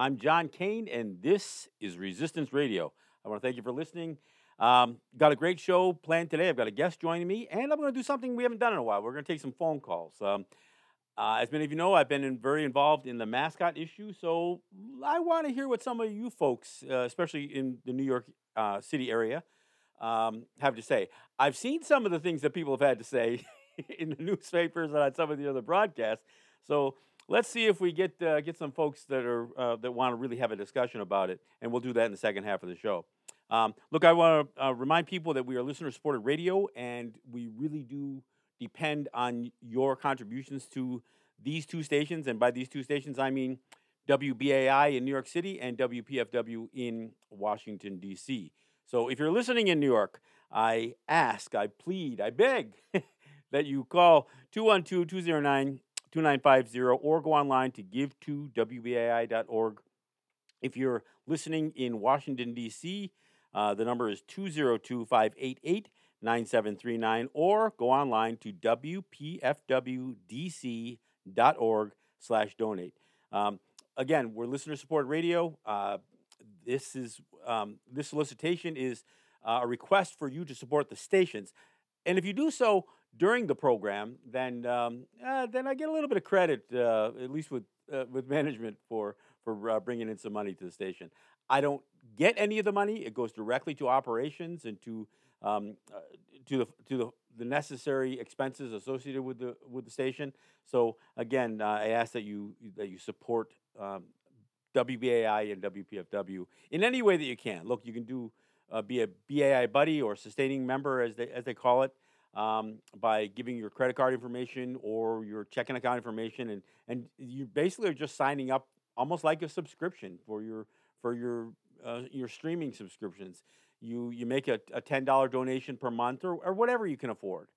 I'm John Kane, and this is Resistance Radio. I want to thank you for listening. Um, got a great show planned today. I've got a guest joining me, and I'm going to do something we haven't done in a while. We're going to take some phone calls. Um, uh, as many of you know, I've been in, very involved in the mascot issue, so I want to hear what some of you folks, uh, especially in the New York uh, City area, um, have to say. I've seen some of the things that people have had to say in the newspapers and on some of the other broadcasts. So let's see if we get uh, get some folks that are uh, that want to really have a discussion about it, and we'll do that in the second half of the show. Um, look, I want to uh, remind people that we are listener supported radio, and we really do depend on your contributions to these two stations. And by these two stations, I mean WBAI in New York City and WPFW in Washington, D.C. So if you're listening in New York, I ask, I plead, I beg that you call 212 209 2950 or go online to give2wbai.org. If you're listening in Washington, D.C., uh, the number is 202 588 9739 or go online to wpfwdc.org slash donate. Um, again, we're listener support radio. Uh, this is um, this solicitation is uh, a request for you to support the stations, and if you do so during the program, then um, uh, then I get a little bit of credit, uh, at least with uh, with management for for uh, bringing in some money to the station. I don't get any of the money; it goes directly to operations and to um, uh, to the to the, the necessary expenses associated with the with the station. So again, uh, I ask that you that you support um, WBAI and WPFW in any way that you can. Look, you can do be a BAI buddy or sustaining member, as they as they call it um, by giving your credit card information or your checking account information, and and you basically are just signing up almost like a subscription for your for your uh, your streaming subscriptions. You you make a, a ten dollar donation per month or or whatever you can afford.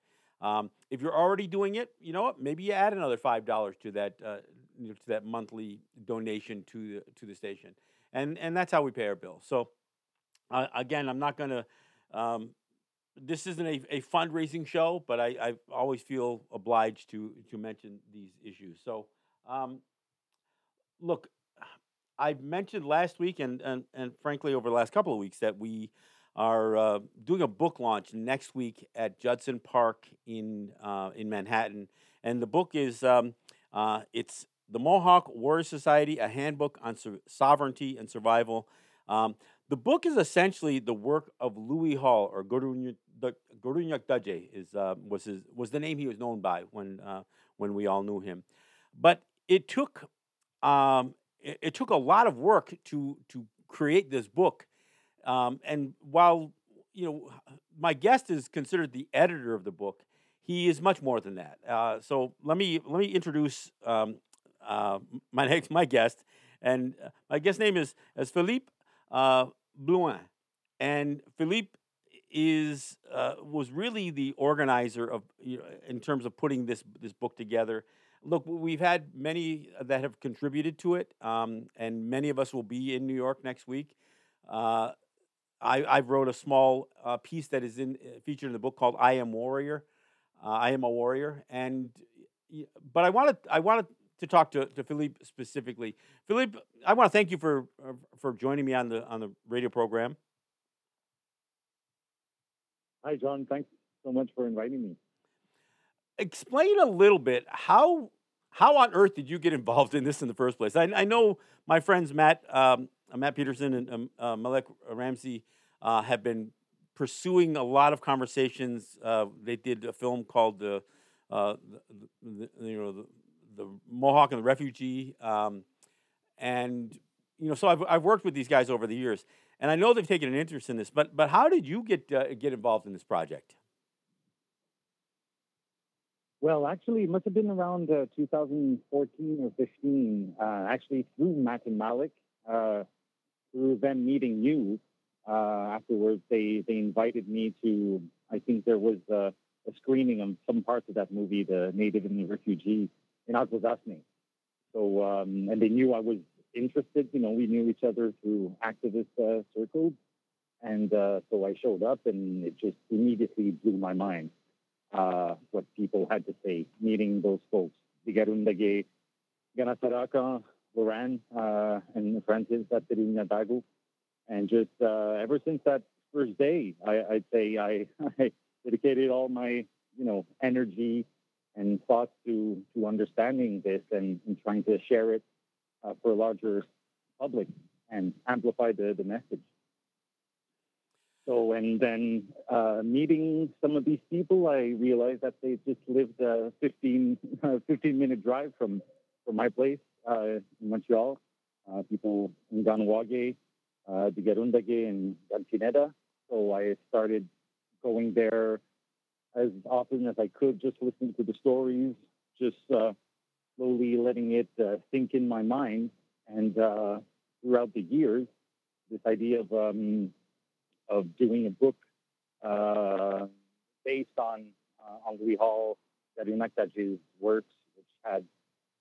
Um, if you're already doing it, you know what? Maybe you add another five dollars to that uh, to that monthly donation to the to the station, and and that's how we pay our bills. So uh, again, I'm not going to um, this isn't a, a fundraising show, but I, I always feel obliged to to mention these issues. So, um, look, I mentioned last week and, and and frankly over the last couple of weeks that we are uh, doing a book launch next week at Judson Park in uh, in Manhattan, and the book is um, uh, it's the Mohawk Warrior Society: A Handbook on so- Sovereignty and Survival. Um, the book is essentially the work of Louis Hall or Gorunyuk Daje is uh, was his was the name he was known by when uh, when we all knew him, but it took um, it, it, took a lot of work to to create this book, um, and while you know my guest is considered the editor of the book, he is much more than that. Uh, so let me let me introduce um, uh, my next my guest, and uh, my guest name is is Philippe uh, Blouin. And Philippe is uh, was really the organizer of you know, in terms of putting this this book together. Look, we've had many that have contributed to it, um, and many of us will be in New York next week. Uh, I, I wrote a small uh, piece that is in featured in the book called "I Am Warrior." Uh, I am a warrior, and but I wanted I wanted to talk to, to Philippe specifically. Philippe, I want to thank you for uh, for joining me on the on the radio program. Hi, John. Thanks so much for inviting me. Explain a little bit how how on earth did you get involved in this in the first place? I, I know my friends Matt um, Matt Peterson and um, uh, Malek Rasamny uh, have been pursuing a lot of conversations. Uh, they did a film called the, uh, the, the you know the, the Mohawk and the refugee. Um, and you know, so I've I've worked with these guys over the years, and I know they've taken an interest in this. But but how did you get uh, get involved in this project? Well, actually, it must have been around uh, 2014 or 15. Uh, actually, through Matt and Malek, uh, through them meeting you. Uh, afterwards, they they invited me to. I think there was a, a screening of some parts of that movie, the Native and the Refugee in Akwesasne. So, um, and they knew I was interested. You know, we knew each other through activist uh, circles. And uh, so I showed up, and it just immediately blew my mind uh, what people had to say, meeting those folks. Bigarundage, Ganasaraka, Loran uh, and Francis Dagu. And just uh, ever since that first day, I, would say I, I dedicated all my, you know, energy and thoughts to, to understanding this and, and trying to share it uh, for a larger public and amplify the, the message. So, and then uh, meeting some of these people, I realized that they just lived a 15, uh, 15 minute drive from, from my place uh, in Montreal. Uh, people in Kahnawake, uh, Digirundage, and Gontineta. So I started going there as often as I could, just listening to the stories, just uh, slowly letting it uh, sink in my mind. And uh, throughout the years, this idea of um, of doing a book uh, based on uh, Louis Hall, Garinaktaji's works, which had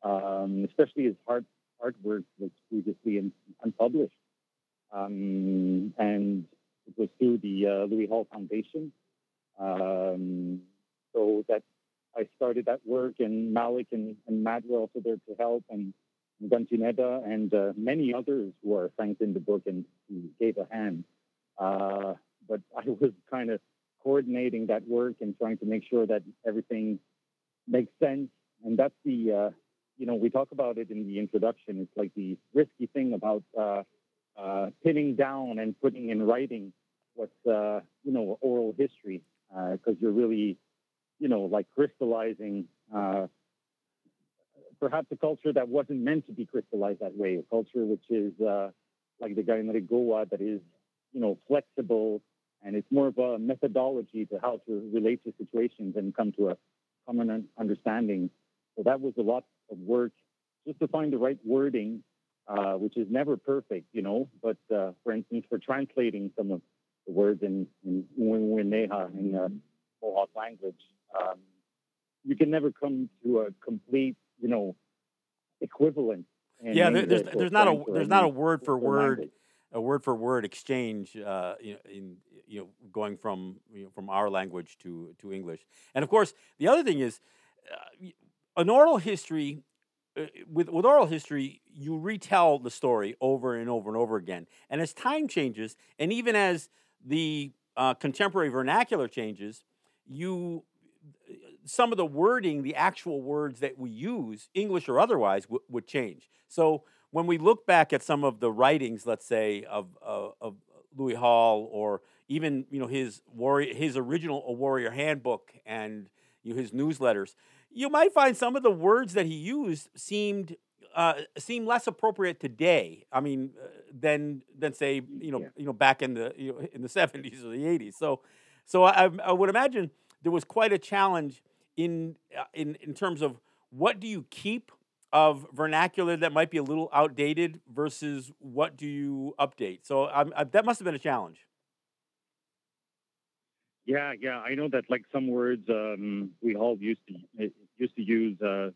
um, especially his art artwork was previously unpublished, um, and it was through the uh, Louis Hall Foundation. Um, so that I started that work, and Malek and, and Matt were also there to help, and, Gontineta and uh, many others who are thanked in the book and gave a hand. Uh, but I was kind of coordinating that work and trying to make sure that everything makes sense. And that's the, uh, you know, we talk about it in the introduction. It's like the risky thing about uh, uh pinning down and putting in writing what's, uh, you know, oral history, because you're really, you know, like crystallizing perhaps a culture that wasn't meant to be crystallized that way, a culture which is like the Gainarigoa that is you know, flexible, and it's more of a methodology to how to relate to situations and come to a common understanding. So that was a lot of work just to find the right wording, uh, which is never perfect, you know. But uh, for instance, for translating some of the words in in Wineha in uh, Mohawk language, um, you can never come to a complete, you know, equivalent. Yeah, there, there's there's not a there's not a word for word. A word for word exchange, uh, you know, in you know, going from you know, from our language to to English. And of course, the other thing is, uh, an oral history. Uh, with with oral history, you retell the story over and over and over again. And as time changes, and even as the uh, contemporary vernacular changes, you some of the wording, the actual words that we use, English or otherwise, w- would change. So when we look back at some of the writings, let's say of uh, of Louis Hall, or even you know his warrior, his original A Warrior Handbook, and you know, his newsletters, you might find some of the words that he used seemed uh, seem less appropriate today. I mean, uh, than than say you know yeah. you know back in the you know, in the seventies or the eighties. So, so I, I would imagine there was quite a challenge in uh, in in terms of what do you keep of vernacular that might be a little outdated versus what do you update? So I, that must have been a challenge. Yeah, yeah, I know that. Like some words, um, we all used to eh, used to use, uh,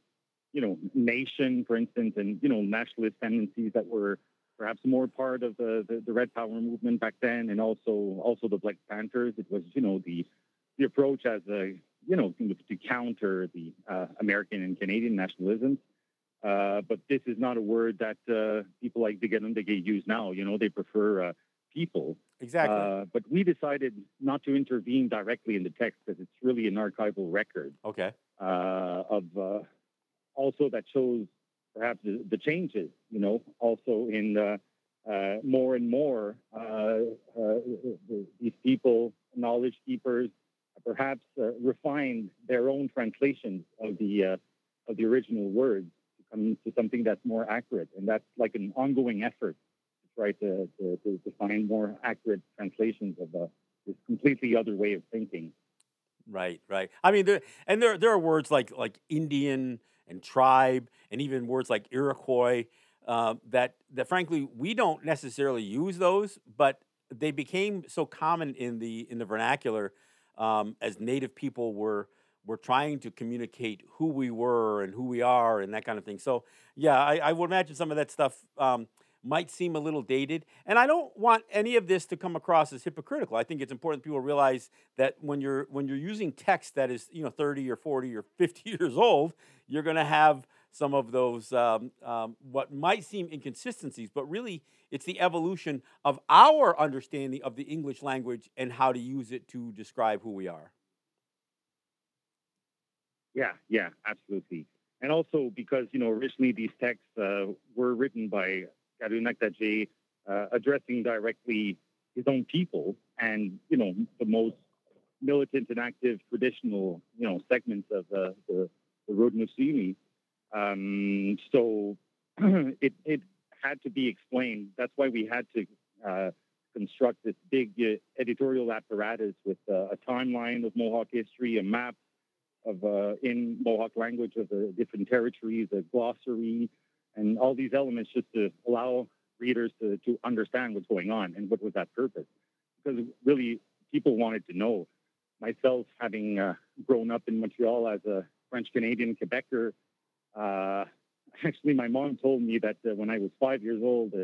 you know, nation, for instance, and you know, nationalist tendencies that were perhaps more part of the, the, the Red Power movement back then, and also also the Black Panthers. It was, you know, the the approach as a you know to counter the uh, American and Canadian nationalism. Uh, but this is not a word that uh, people like to get into. Diganundage use now. You know, they prefer uh, people. Exactly. Uh, but we decided not to intervene directly in the text because it's really an archival record. Okay. Uh, of also that shows perhaps the, the, changes. You know, also in more and more these people, knowledge keepers, perhaps refined their own translations of the of the original words to come to something that's more accurate. And that's like an ongoing effort to try to, to, to, to find more accurate translations of uh, this completely other way of thinking. Right, right. I mean, there, and there there are words like like Indian and tribe, and even words like Iroquois uh, that that frankly we don't necessarily use those, but they became so common in the in the vernacular um, as Native people were we're trying to communicate who we were and who we are and that kind of thing. So, yeah, I, I would imagine some of that stuff um, might seem a little dated. And I don't want any of this to come across as hypocritical. I think it's important that people realize that when you're when you're using text that is you know 30 or 40 or 50 years old, you're going to have some of those um, um, what might seem inconsistencies, but really it's the evolution of our understanding of the English language and how to use it to describe who we are. Yeah, yeah, absolutely. And also because, you know, originally these texts uh, were written by Karunak Daje, uh, addressing directly his own people and, you know, the most militant and active traditional, you know, segments of uh, the, the Road. Um, so it, it had to be explained. That's why we had to uh, construct this big uh, editorial apparatus with uh, a timeline of Mohawk history, a map of uh, in Mohawk language of the different territories, a glossary, and all these elements just to allow readers to, to understand what's going on and what was that purpose. Because really, people wanted to know. Myself, having uh, grown up in Montreal as a French Canadian Quebecer, uh, actually, my mom told me that uh, when I was five years old, uh,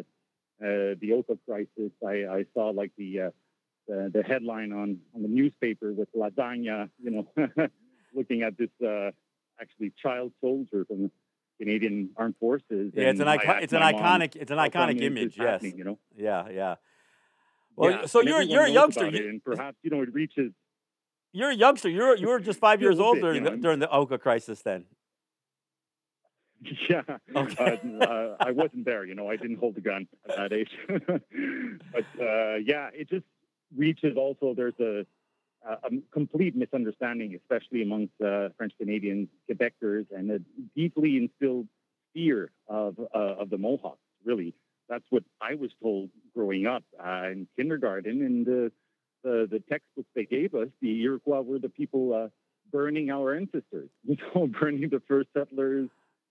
uh, the Oka crisis, I, I saw like the, uh, the, the headline on on the newspaper with lasagna, you know, looking at this actually child soldier from the Canadian Armed Forces. Yeah, it's an icon- it's an iconic it's an iconic image. Yes, you know. Yeah, yeah. Well, yeah, so you're you're a youngster, you, and perhaps you know it reaches. You're a youngster. You're you were just five years old during you the, know. during the Oka crisis. Then. Yeah, Okay. uh, uh, I wasn't there. You know, I didn't hold a gun at that age. but uh, yeah, it just reaches. Also, there's a, a complete misunderstanding, especially amongst uh, French Canadians, Quebecers, and a deeply instilled fear of uh, of the Mohawks. Really, that's what I was told growing up uh, in kindergarten, and the, the textbooks they gave us. The Iroquois were the people uh, burning our ancestors. You know, burning the first settlers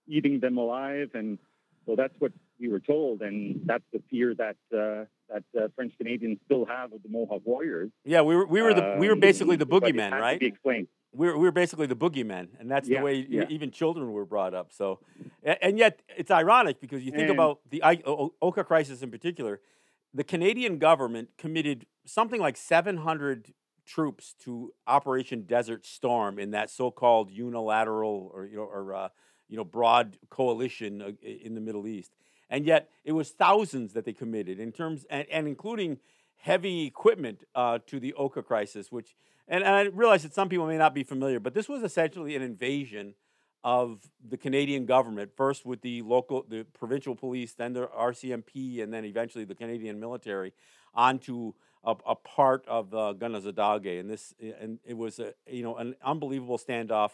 eating them alive, and so that's what we were told, and that's the fear that uh, that uh, French Canadians still have of the Mohawk warriors. Yeah, we were we were the we were Um, basically the but it boogeymen, right? Be explained. we were, we were basically the boogeymen, and that's the way yeah. even children were brought up. So, and yet it's ironic because you think And- about the I- O- O- Oka crisis in particular. The Canadian government committed something like 700 troops to Operation Desert Storm in that so-called unilateral or you know or uh, you know broad coalition uh, in the Middle East, and yet it was thousands that they committed in terms and, and including heavy equipment uh, to the Oka crisis, which and, and I realize that some people may not be familiar, but this was essentially an invasion of the Canadian government, first with the local, the provincial police, then the RCMP, and then eventually the Canadian military, onto a, a part of uh, Kanehsatake, and this, and it was a you know an unbelievable standoff,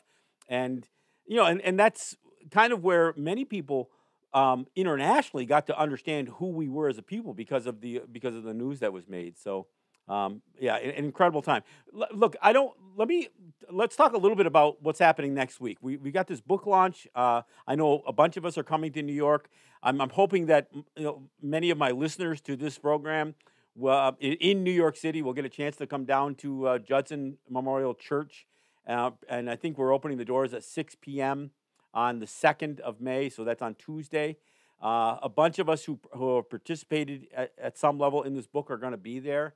and you know, and, and that's kind of where many people um, internationally got to understand who we were as a people because of the because of the news that was made. So. Um, yeah, an, an incredible time. L- look, I don't. Let me. Let's talk a little bit about what's happening next week. We we got this book launch. Uh, I know a bunch of us are coming to New York. I'm, I'm hoping that you know many of my listeners to this program, well, in, in New York City, will get a chance to come down to uh, Judson Memorial Church, uh, and I think we're opening the doors at 6 p.m. on the second of May. So that's on Tuesday. Uh, a bunch of us who who have participated at, at some level in this book are going to be there.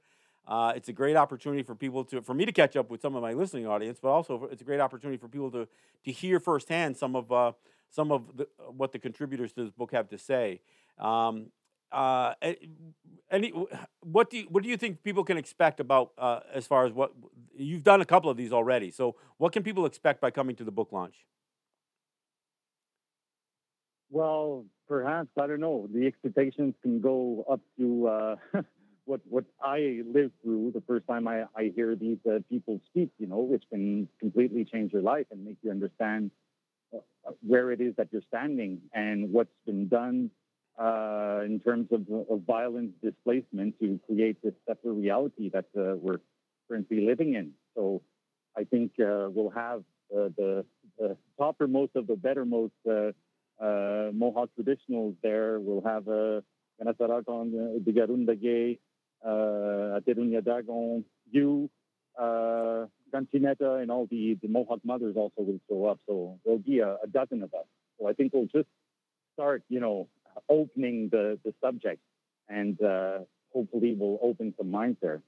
Uh, it's a great opportunity for people to, for me to catch up with some of my listening audience, but also it's a great opportunity for people to to hear firsthand some of uh, some of the, what the contributors to this book have to say. Um, uh, any, what do you, what do you think people can expect about uh, as far as what you've done a couple of these already? So what can people expect by coming to the book launch? Well, perhaps I don't know. The expectations can go up to uh, what what I lived through the first time I, I hear these uh, people speak. You know, which can completely change your life and make you understand uh, where it is that you're standing and what's been done uh, in terms of, of violence displacement to create this separate reality that uh, we're currently living in. So I think uh, we'll have uh, the, the toppermost of the bettermost uh, uh, Mohawk traditionals there. We'll have uh, Ganasaragon, Digarundage, uh, Aterunya Dagon, you, uh, Gantineta, and all the, the Mohawk mothers also will show up. So there'll be a, a dozen of us. So I think we'll just start, you know, opening the, the subject and uh, hopefully we'll open some minds there.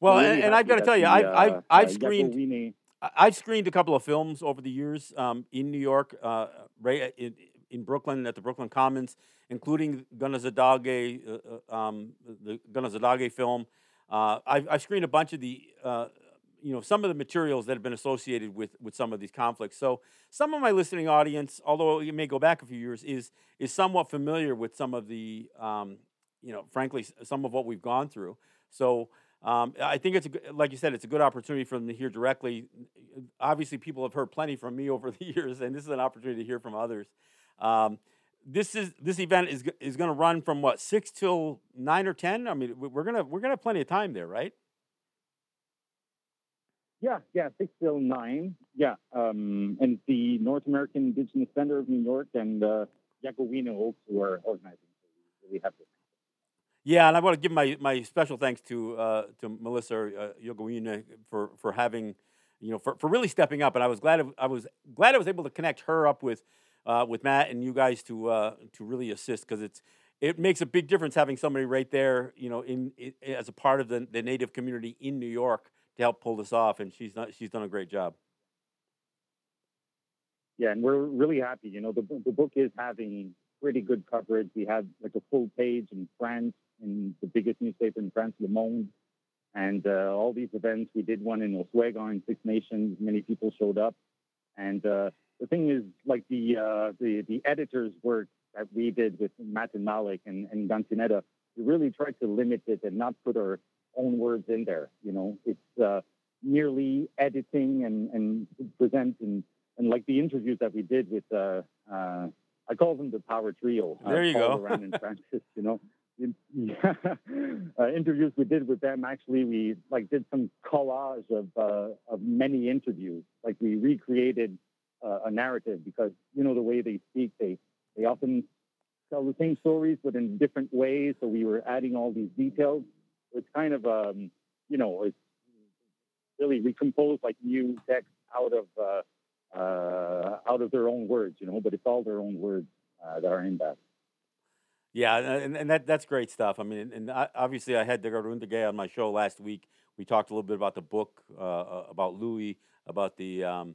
Well, I'm and, and I've got to tell you, the, I've, uh, I've, I've uh, screened. Yakovine I've screened a couple of films over the years um, in New York, uh, right in, in, Brooklyn at the Brooklyn Commons, including Kanehsatake, uh, uh, um, the Kanehsatake film. Uh, I've, I've, screened a bunch of the, uh, you know, some of the materials that have been associated with with some of these conflicts. So some of my listening audience, although it may go back a few years, is is somewhat familiar with some of the, um, you know, frankly, some of what we've gone through. So um, I think it's a, like you said, it's a good opportunity for them to hear directly. Obviously, people have heard plenty from me over the years, and this is an opportunity to hear from others. Um, this is this event is is going to run from what six till nine or ten. I mean, we're gonna we're gonna have plenty of time there, right? Yeah, yeah, six till nine. Yeah, um, and the North American Indigenous Center of New York and uh, Oaks who are organizing. So we have to yeah, and I want to give my, my special thanks to uh, to Melissa uh, Yogowina for for having, you know, for, for really stepping up. And I was glad I was glad I was able to connect her up with uh, with Matt and you guys to uh, to really assist because it's it makes a big difference having somebody right there, you know, in, in, as a part of the, the native community in New York to help pull this off. And she's not she's done a great job. Yeah, and we're really happy. You know, the the book is having pretty good coverage. We had like a full page in France in the biggest newspaper in France, Le Monde. And uh, all these events, we did one in Ohsweken in Six Nations. Many people showed up. And uh, the thing is, like the, uh, the the editor's work that we did with Matt and Malek and, and Gantinetta, we really tried to limit it and not put our own words in there. You know, it's uh, merely editing and, and present and, and like the interviews that we did with, uh, uh, I call them the power trio. There you Paul go. and Francis, you know, uh, interviews we did with them, actually, we like did some collage of uh, of many interviews. Like we recreated uh, a narrative because you know the way they speak, they they often tell the same stories but in different ways. So we were adding all these details. It's kind of um, you know it's really recomposed like new text out of uh, uh, out of their own words, you know. But it's all their own words uh, that are in that. Yeah, and, and that that's great stuff. I mean, and I, obviously, I had Degar Undage on my show last week. We talked a little bit about the book, uh, uh, about Louis, about the um,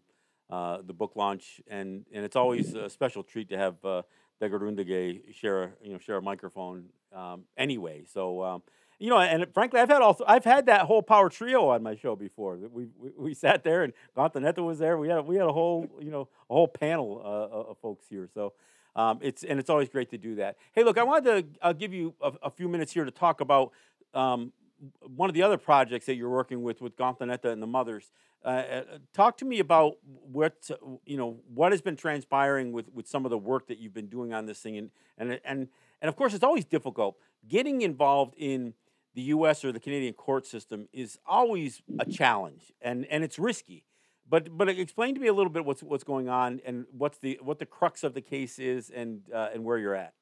uh, the book launch, and, and it's always a special treat to have uh, share you know share a microphone um, anyway. So. Um, you know, and frankly, I've had also I've had that whole power trio on my show before. We we, we sat there and Gontaneta was there. We had a, we had a whole you know a whole panel uh, of folks here. So um, it's and it's always great to do that. Hey, look, I wanted to I'll give you a, a few minutes here to talk about um, one of the other projects that you're working with with Gontaneta and the mothers. Uh, uh, talk to me about what you know what has been transpiring with, with some of the work that you've been doing on this thing, and and and and of course it's always difficult getting involved in the U.S. or the Canadian court system is always a challenge, and and it's risky. But but explain to me a little bit what's what's going on and what's the what the crux of the case is and uh, and where you're at.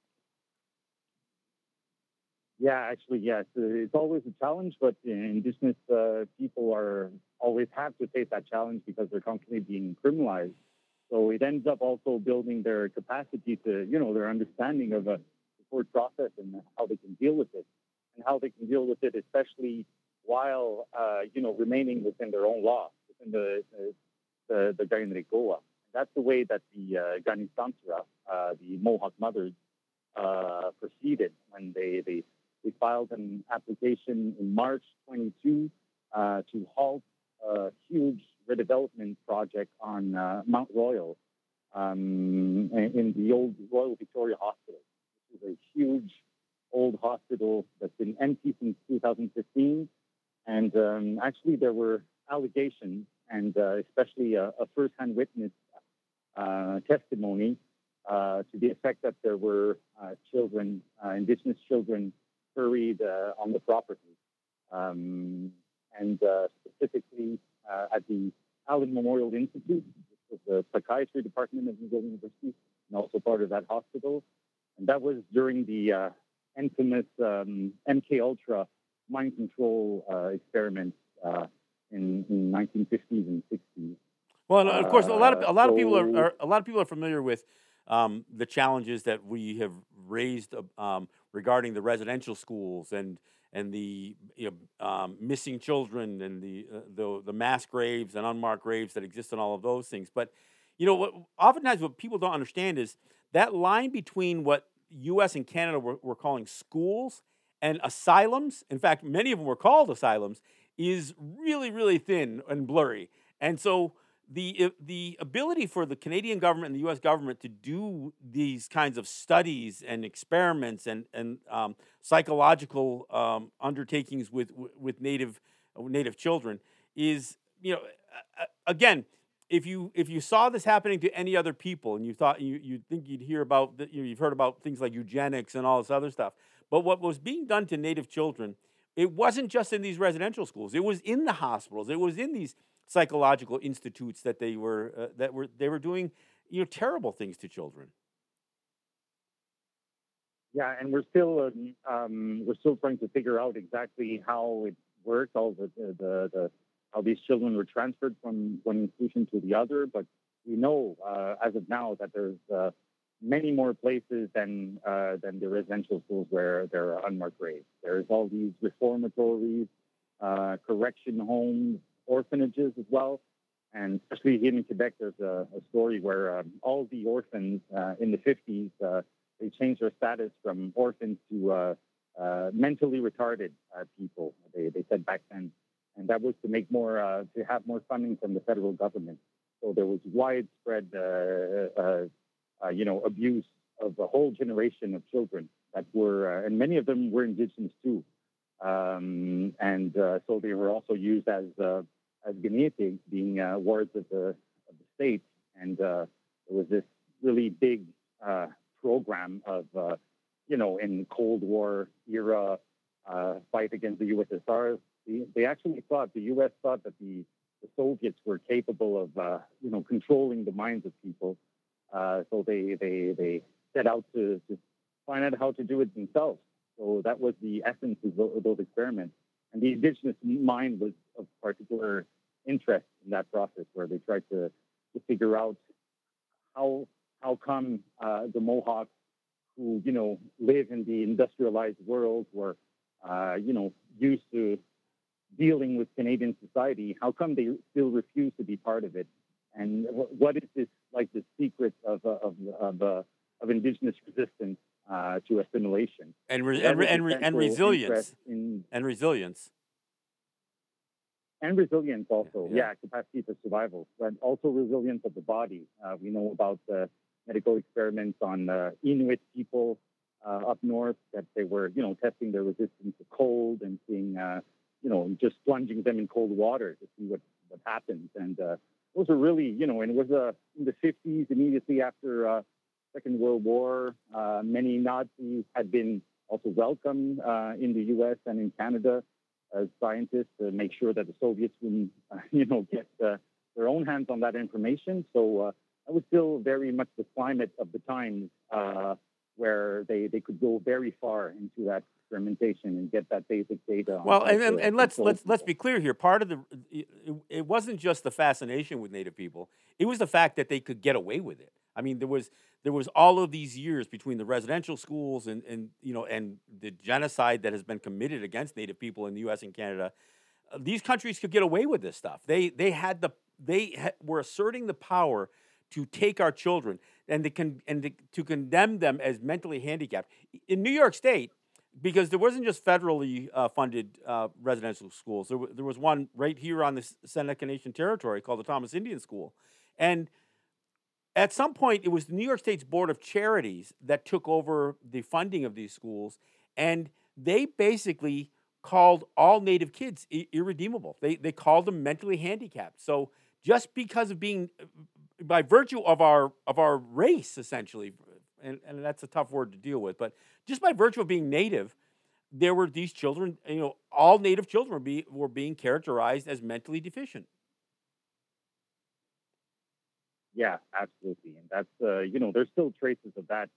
Yeah, actually, yes, it's always a challenge, but Indigenous uh, people are always have to face that challenge because they're constantly being criminalized. So it ends up also building their capacity to, you know, their understanding of a court process and how they can deal with it, and how they can deal with it, especially while, uh, you know, remaining within their own law in the the, the Gainrigoa. That's the way that the uh, uh, the Mohawk mothers, uh, proceeded when they, they, they filed an application in March 22 uh, to halt a huge redevelopment project on uh, Mount Royal um, in the old Royal Victoria Hospital. This is a huge old hospital that's been empty since 2015. And um, actually, there were allegations and uh, especially a, a first-hand witness uh, testimony uh, to the effect that there were uh, children, indigenous children, buried on the property, um, and uh, specifically uh, at the Allen Memorial Institute, which was the psychiatry department of McGill University, and also part of that hospital. And that was during the uh, infamous um, MK Ultra mind control experiments in, in 1950s and 60s. Well, of course, a lot of a lot of people are, are a lot of people are familiar with um, the challenges that we have raised um, regarding the residential schools and and the you know, um, missing children and the, uh, the the mass graves and unmarked graves that exist and all of those things. But you know, what, oftentimes what people don't understand is that line between what U.S. and Canada were, were calling schools and asylums. In fact, many of them were called asylums. Is really really thin and blurry, and so the the ability for the Canadian government and the U.S. government to do these kinds of studies and experiments and and um, psychological um, undertakings with with native native children is you know again if you if you saw this happening to any other people and you thought you you think you'd hear about the, you know, you've heard about things like eugenics and all this other stuff but what was being done to native children it wasn't just in these residential schools it was in the hospitals it was in these psychological institutes that they were uh, that were they were doing you know terrible things to children. Yeah, and we're still uh, um, we're still trying to figure out exactly how it worked, all the, the, the how these children were transferred from one institution to the other. But we know uh, as of now that there's uh, many more places than uh, than the residential schools where there are unmarked graves. There's all these reformatories, uh, correction homes, orphanages as well. And especially here in Quebec, there's a, a story where um, all the orphans uh, in the 50s, uh, they changed their status from orphans to uh, uh mentally retarded uh, people, they, they said back then. And that was to make more, uh, to have more funding from the federal government. So there was widespread, you know, abuse of a whole generation of children that were, and many of them were indigenous too. Um, and so they were also used as as guinea pigs being uh, wards of the, of the state. And uh, there was this really big uh, program of, uh, you know, in Cold War era uh, fight against the USSR. The, they actually thought, the US thought that the, the Soviets were capable of, uh, you know, controlling the minds of people. so they, they, they set out to, to find out how to do it themselves. So that was the essence of those experiments. And the indigenous mind was of particular interest in that process, where they tried to, to figure out how how come uh, the Mohawks, who you know live in the industrialized world, were uh, you know used to dealing with Canadian society, how come they still refuse to be part of it? And what is this like the secret of uh, of of, uh, of indigenous resistance uh, to assimilation? And re- and, and, re- and resilience. in, and resilience and resilience also. Yeah. yeah. capacity for survival, but also resilience of the body. Uh, we know about the medical experiments on uh, Inuit people uh, up north that they were, you know, testing their resistance to cold and seeing, uh, you know, just plunging them in cold water to see what what happens. And uh, those are really, you know, and it was uh, in the 50s, immediately after Second World War. many Nazis had been also welcomed in the U.S. and in Canada as scientists to make sure that the Soviets wouldn't, uh, you know, get uh, their own hands on that information. So uh, that was still very much the climate of the times uh, where they, they could go very far into that experimentation and get that basic data. Well, and, and, and let's let's let's be clear here. Part of the it, it wasn't just the fascination with Native people; it was the fact that they could get away with it. I mean, there was there was all of these years between the residential schools and and you know and the genocide that has been committed against Native people in the U.S. and Canada. Uh, these countries could get away with this stuff. They they had the they ha- were asserting the power to take our children and to con- and to, to condemn them as mentally handicapped in New York State because there wasn't just federally uh, funded uh, residential schools. There, w- there was one right here on the Seneca Nation territory called the Thomas Indian School, and at some point, it was the New York State's Board of Charities that took over the funding of these schools, and they basically called all Native kids irredeemable. They they called them mentally handicapped. So just because of being, uh, by virtue of our of our race, essentially, and, and that's a tough word to deal with, but just by virtue of being Native, there were these children. You know, all Native children be, were being characterized as mentally deficient. Yeah, absolutely. And that's, uh, you know, there's still traces of that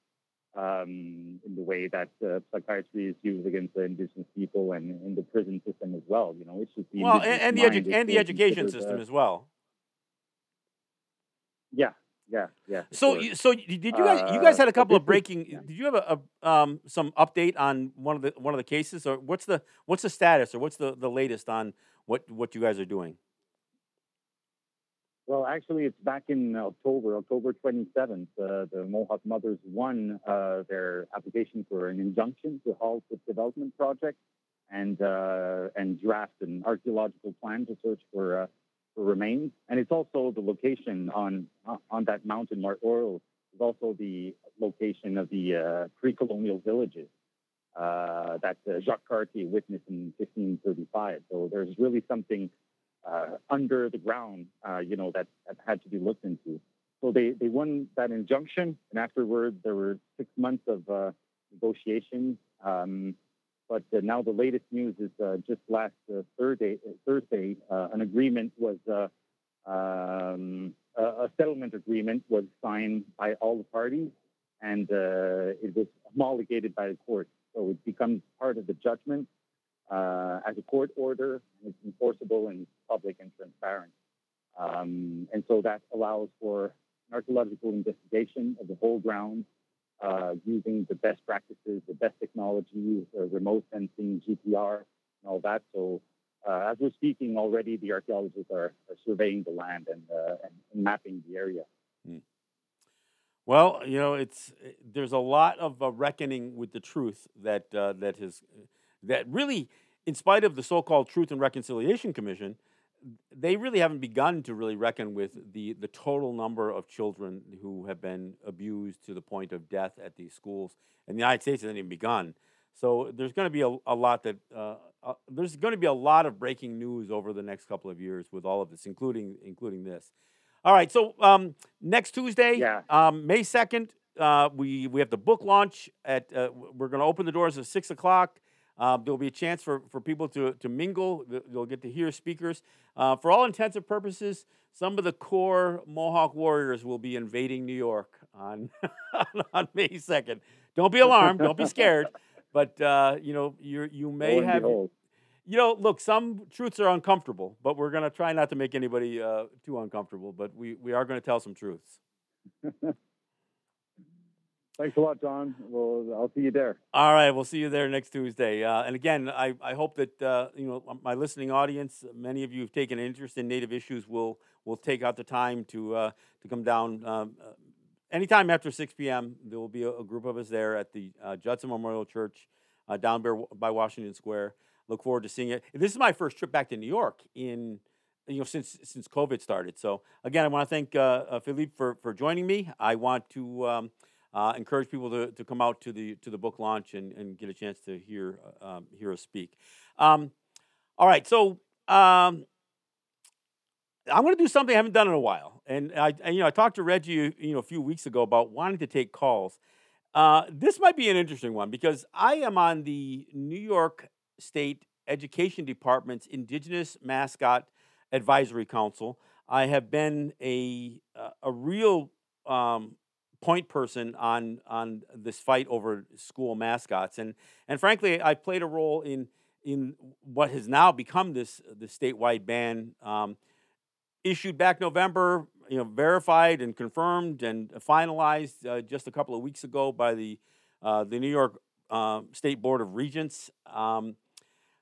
um, in the way that uh, psychiatry is used against the indigenous people and in the prison system as well. You know, it's just the well, and, and the edu- and the education system as well. Yeah, Yeah, yeah. So, sure. so did you guys? You guys Uh, had a couple of breaking. yeah. Did you have a, a um, some update on one of the one of the cases, or what's the what's the status, or what's the, the latest on what what you guys are doing? Well, actually, it's back in October, October 27th. Uh, the Mohawk Mothers won uh, their application for an injunction to halt the development project and uh, and draft an archaeological plan to search for uh, for remains. And it's also the location on on that mountain, Mount Royal, is also the location of the uh, pre-colonial villages uh, that Jacques Cartier witnessed in 1535. So there's really something under the ground, uh, you know, that, that had to be looked into. So they, they won that injunction, and afterward there were six months of uh, negotiations. Um, but uh, now the latest news is uh, just last uh, Thursday, Thursday uh, an agreement was uh, um, a, settlement agreement was signed by all the parties, and uh, it was homologated by the court. So it becomes part of the judgment uh, as a court order, it's enforceable and public and transparent. Um, and so that allows for an archaeological investigation of the whole ground uh, using the best practices, the best technology, uh, remote sensing, GPR, and all that. So uh, as we're speaking already, the archaeologists are, are surveying the land and, uh, and, mapping the area. Well, you know, it's there's a lot of uh, reckoning with the truth that that has that really, in spite of the so-called Truth and Reconciliation Commission, they really haven't begun to really reckon with the the total number of children who have been abused to the point of death at these schools. And the United States hasn't even begun. So there's going to be a, a lot that uh, uh, there's going to be a lot of breaking news over the next couple of years with all of this, including including this. All right, so um, next Tuesday, Yeah. um, May second, uh, we we have the book launch at. Uh, we're going to open the doors at six o'clock. Uh, there'll be a chance for, for people to, to mingle. You'll get to hear speakers. Uh, for all intents and purposes, some of the core Mohawk warriors will be invading New York on, on May 2nd. Don't be alarmed. don't be scared. But, uh, you know, you you may have behold. you know, look, some truths are uncomfortable, but we're going to try not to make anybody uh, too uncomfortable. But we, we are going to tell some truths. Thanks a lot, John. Well, I'll see you there. All right, we'll see you there next Tuesday. Uh, and again, I, I hope that uh, you know my listening audience, many of you have taken an interest in Native issues, will will take out the time to uh, to come down. Um, uh, anytime after 6 p.m., there will be a, a group of us there at the uh, Judson Memorial Church uh, down by Washington Square. Look forward to seeing it. This is my first trip back to New York in you know since since COVID started. So again, I want to thank Philippe for for joining me. I want to. Um, uh, encourage people to, to come out to the to the book launch and, and get a chance to hear uh, um, hear us speak. Um, all right, so um, I'm going to do something I haven't done in a while, and I and, you know I talked to Reggie you know a few weeks ago about wanting to take calls. Uh, this might be an interesting one because I am on the New York State Education Department's Indigenous Mascot Advisory Council. I have been a a, a real um, point person on on this fight over school mascots, and and frankly, I played a role in in what has now become this the statewide ban. Um, issued back November, you know, verified and confirmed and finalized uh, just a couple of weeks ago by the uh, the New York uh, State Board of Regents. Um,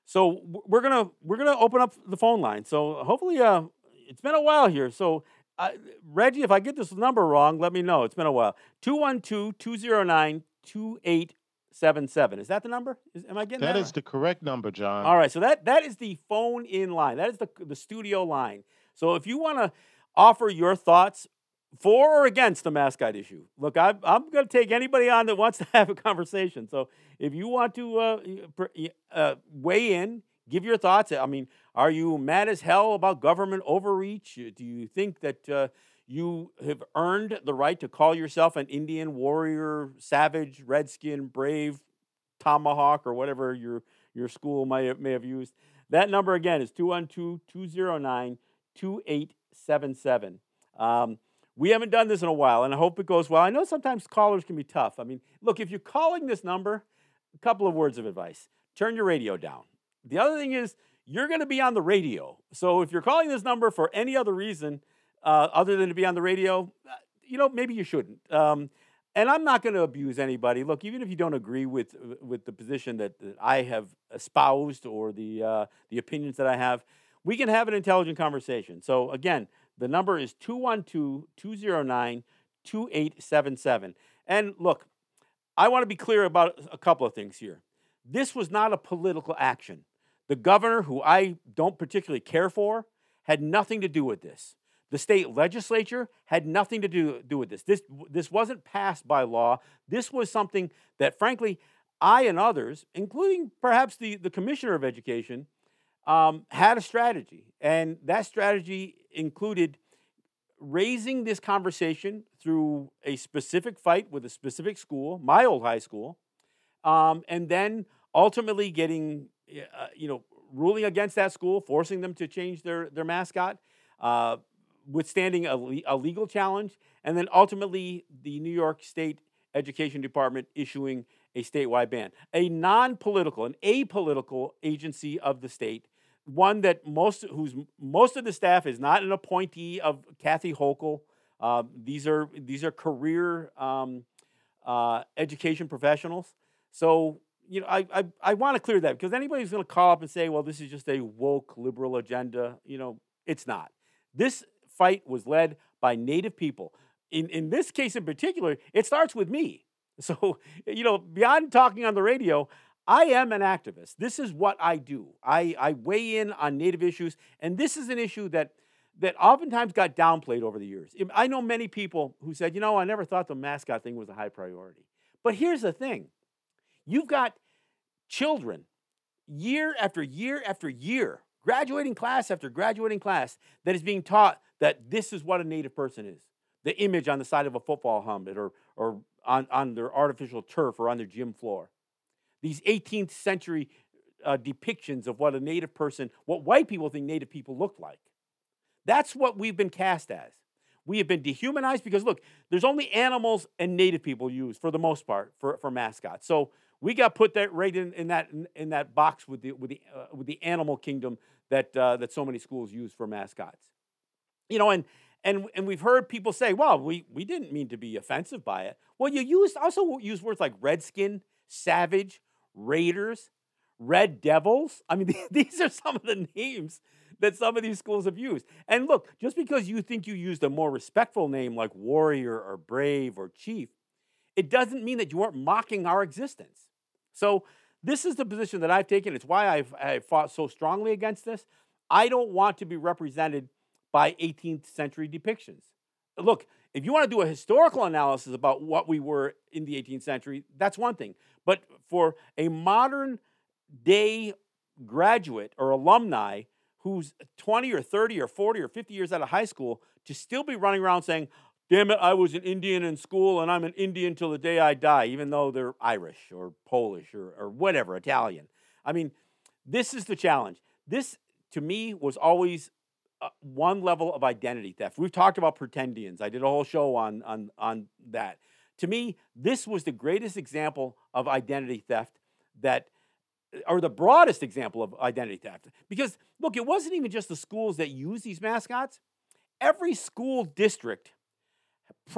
so we're gonna we're gonna open up the phone line. So hopefully, uh, it's been a while here. So uh, Reggie, if I get this number wrong, let me know. It's been a while. 212-209-2877. Is that the number? Is, am I getting that? That is right? the correct number, John. All right, so that that is the phone in line. That is the the studio line. So if you want to offer your thoughts for or against the mascot issue, look, I, I'm going to take anybody on that wants to have a conversation. So if you want to uh, y- pr- y- uh, weigh in, give your thoughts. I mean, are you mad as hell about government overreach? Do you think that uh, you have earned the right to call yourself an Indian warrior, savage, redskin, brave, tomahawk, or whatever your your school might have, may have used? That number again is 212 209 2877. Um, we haven't done this in a while, and I hope it goes well. I know sometimes callers can be tough. I mean, look, if you're calling this number, a couple of words of advice turn your radio down. The other thing is, you're going to be on the radio. So if you're calling this number for any other reason uh, other than to be on the radio, uh, you know, maybe you shouldn't. Um, and I'm not going to abuse anybody. Look, even if you don't agree with with the position that, that I have espoused or the uh, the opinions that I have, we can have an intelligent conversation. So again, the number is 212-209-2877. And look, I want to be clear about a couple of things here. This was not a political action. The governor, who I don't particularly care for, had nothing to do with this. The state legislature had nothing to do, do with this. this. This wasn't passed by law. This was something that, frankly, I and others, including perhaps the, the commissioner of education, um, had a strategy. And that strategy included raising this conversation through a specific fight with a specific school, my old high school, um, and then ultimately getting, uh, you know, ruling against that school, forcing them to change their, their mascot, uh, withstanding a, a legal challenge, and then ultimately the New York State Education Department issuing a statewide ban. A non political, an apolitical agency of the state one that most who's most of the staff is not an appointee of Kathy Hochul. Uh, these are these are career um, uh, education professionals. So you know, I I, I want to clear that because anybody's going to call up and say, well, this is just a woke liberal agenda. You know, it's not. This fight was led by Native people. In in this case in particular, it starts with me. So you know, beyond talking on the radio, I am an activist. This is what I do. I, I weigh in on Native issues, and this is an issue that that oftentimes got downplayed over the years. I know many people who said, you know, I never thought the mascot thing was a high priority. But here's the thing you've got children year after year after year, graduating class after graduating class, that is being taught that this is what a Native person is the image on the side of a football helmet or, or on, on their artificial turf or on their gym floor these 18th century uh, depictions of what a native person, what white people think native people look like. That's what we've been cast as. We have been dehumanized because look, there's only animals and native people used for the most part for, for mascots. So we got put that right in, in that in, in, that box with the with the uh, with the animal kingdom that uh, that so many schools use for mascots. You know, and and and we've heard people say, "Well, we we didn't mean to be offensive by it." Well, you used also use words like redskin, savage, Raiders, Red Devils. I mean, these are some of the names that some of these schools have used. And look, just because you think you used a more respectful name like Warrior or Brave or Chief, it doesn't mean that you aren't mocking our existence. So, this is the position that I've taken. It's why I've, I've fought so strongly against this. I don't want to be represented by 18th century depictions. Look, if you want to do a historical analysis about what we were in the 18th century, that's one thing. But for a modern day graduate or alumni who's 20 or 30 or 40 or 50 years out of high school to still be running around saying, damn it, I was an Indian in school and I'm an Indian till the day I die, even though they're Irish or Polish or, or whatever, Italian. I mean, this is the challenge. This, to me, was always uh, one level of identity theft. We've talked about pretendians. I did a whole show on, on, on that. To me, this was the greatest example of identity theft that, or the broadest example of identity theft. Because, look, it wasn't even just the schools that use these mascots. Every school district,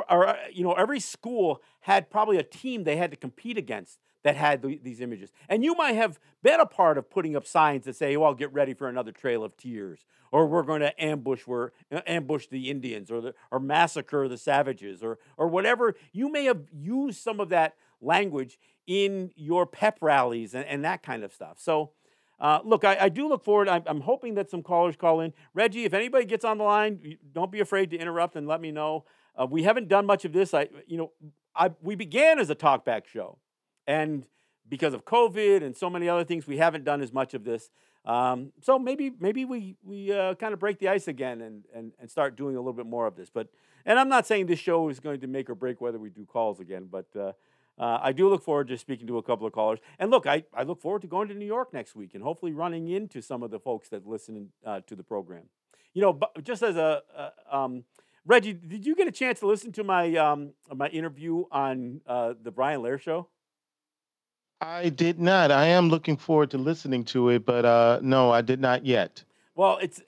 or, uh, you know, every school had probably a team they had to compete against that had the, these images. And you might have been a part of putting up signs that say, well, get ready for another trail of tears, or we're going to ambush, we're, uh, ambush the Indians, or, the, or massacre the savages, or, or whatever. You may have used some of that language in your pep rallies and, and that kind of stuff. So, uh, look, I, I, do look forward. I'm, I'm, hoping that some callers call in. Reggie, if anybody gets on the line, don't be afraid to interrupt and let me know. Uh, we haven't done much of this. I, you know, I, we began as a talkback show. And because of COVID and so many other things, we haven't done as much of this. Um, so maybe maybe we we uh, kind of break the ice again and, and and start doing a little bit more of this. But and I'm not saying this show is going to make or break whether we do calls again, but uh, uh, I do look forward to speaking to a couple of callers. And look, I, I look forward to going to New York next week and hopefully running into some of the folks that listen uh, to the program. You know, just as a, um, Reggie, did you get a chance to listen to my um, my interview on uh, the Brian Lehrer show? I did not. I am looking forward to listening to it, but uh, no, I did not yet. Well, it's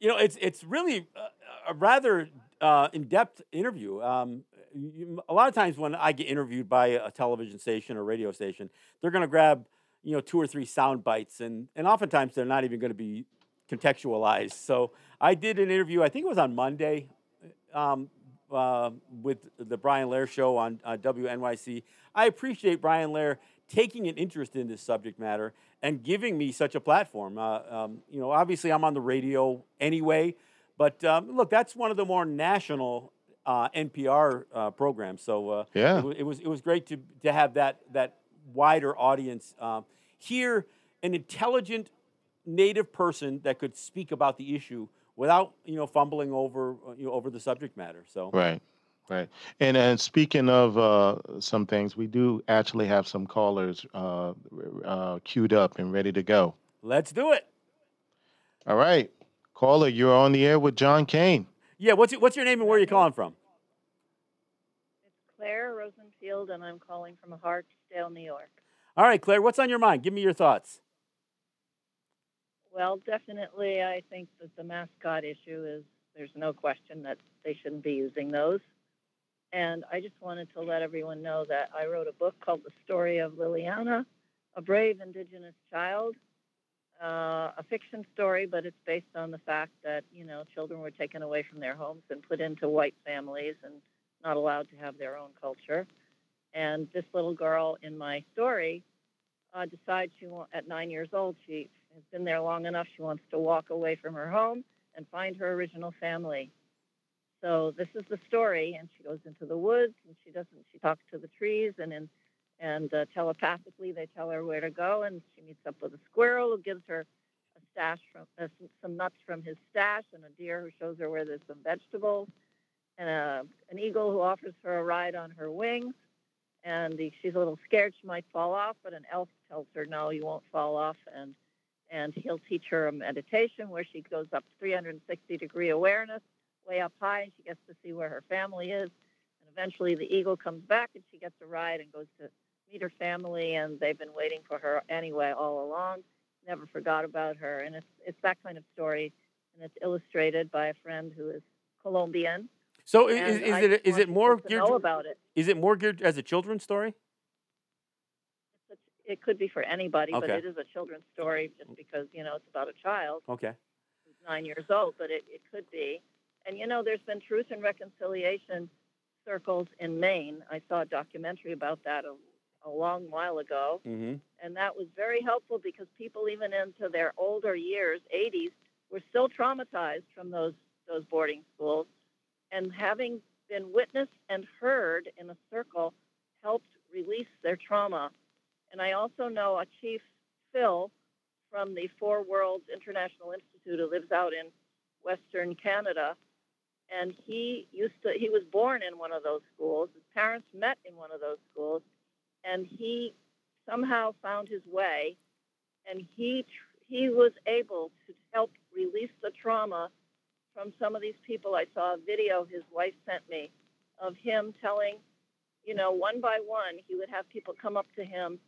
you know, it's it's really a, a rather uh, in-depth interview. Um, you, a lot of times when I get interviewed by a television station or radio station, they're going to grab you know two or three sound bites, and and oftentimes they're not even going to be contextualized. So I did an interview. I think it was on Monday. Um, uh, with the Brian Lehrer show on uh, WNYC. I appreciate Brian Lehrer taking an interest in this subject matter and giving me such a platform. Uh, um, you know, obviously I'm on the radio anyway, but um, look, that's one of the more national uh, NPR uh, programs. So uh, yeah, it, it, was it was great to to have that that wider audience um, hear an intelligent native person that could speak about the issue without you know fumbling over uh, you know over the subject matter. So right. Right. And and speaking of uh, some things, we do actually have some callers uh, uh, queued up and ready to go. Let's do it. All right. Caller, you're on the air with John Kane. Yeah, what's, what's your name and where are you calling from? It's Claire Rosenfield, and I'm calling from Hartsdale, New York. All right, Claire, what's on your mind? Give me your thoughts. Well, definitely, I think that the mascot issue is there's no question that they shouldn't be using those. And I just wanted to let everyone know that I wrote a book called The Story of Liliana, a brave indigenous child, uh, a fiction story, but it's based on the fact that, you know, children were taken away from their homes and put into white families and not allowed to have their own culture. And this little girl in my story uh, decides she, at nine years old, she has been there long enough. She wants to walk away from her home and find her original family. So this is the story, and she goes into the woods, and she doesn't. She talks to the trees, and in, and uh, telepathically they tell her where to go, and she meets up with a squirrel who gives her a stash from uh, some, nuts from his stash, and a deer who shows her where there's some vegetables, and a, an eagle who offers her a ride on her wings. And the, she's a little scared she might fall off, but an elf tells her, "No, you won't fall off." And and he'll teach her a meditation where she goes up 360 degree awareness way up high and she gets to see where her family is. And eventually the eagle comes back and she gets a ride and goes to meet her family and they've been waiting for her anyway all along. Never forgot about her. And it's it's that kind of story and it's illustrated by a friend who is Colombian. So is, is it is it more geared know about it? Is it more geared as a children's story? It could be for anybody, okay. but it is a children's story just because you know it's about a child. Okay. Who's nine years old, but it, it could be. And you know, there's been truth and reconciliation circles in Maine. I saw a documentary about that a, a long while ago, mm-hmm. and that was very helpful because people, even into their older years, 80s, were still traumatized from those those boarding schools, and having been witnessed and heard in a circle helped release their trauma. And I also know a chief Phil from the Four Worlds International Institute who lives out in Western Canada. And he used to he was born in one of those schools. His parents met in one of those schools. And he somehow found his way. And he he was able to help release the trauma from some of these people. I saw a video his wife sent me of him telling you know one by one he would have people come up to him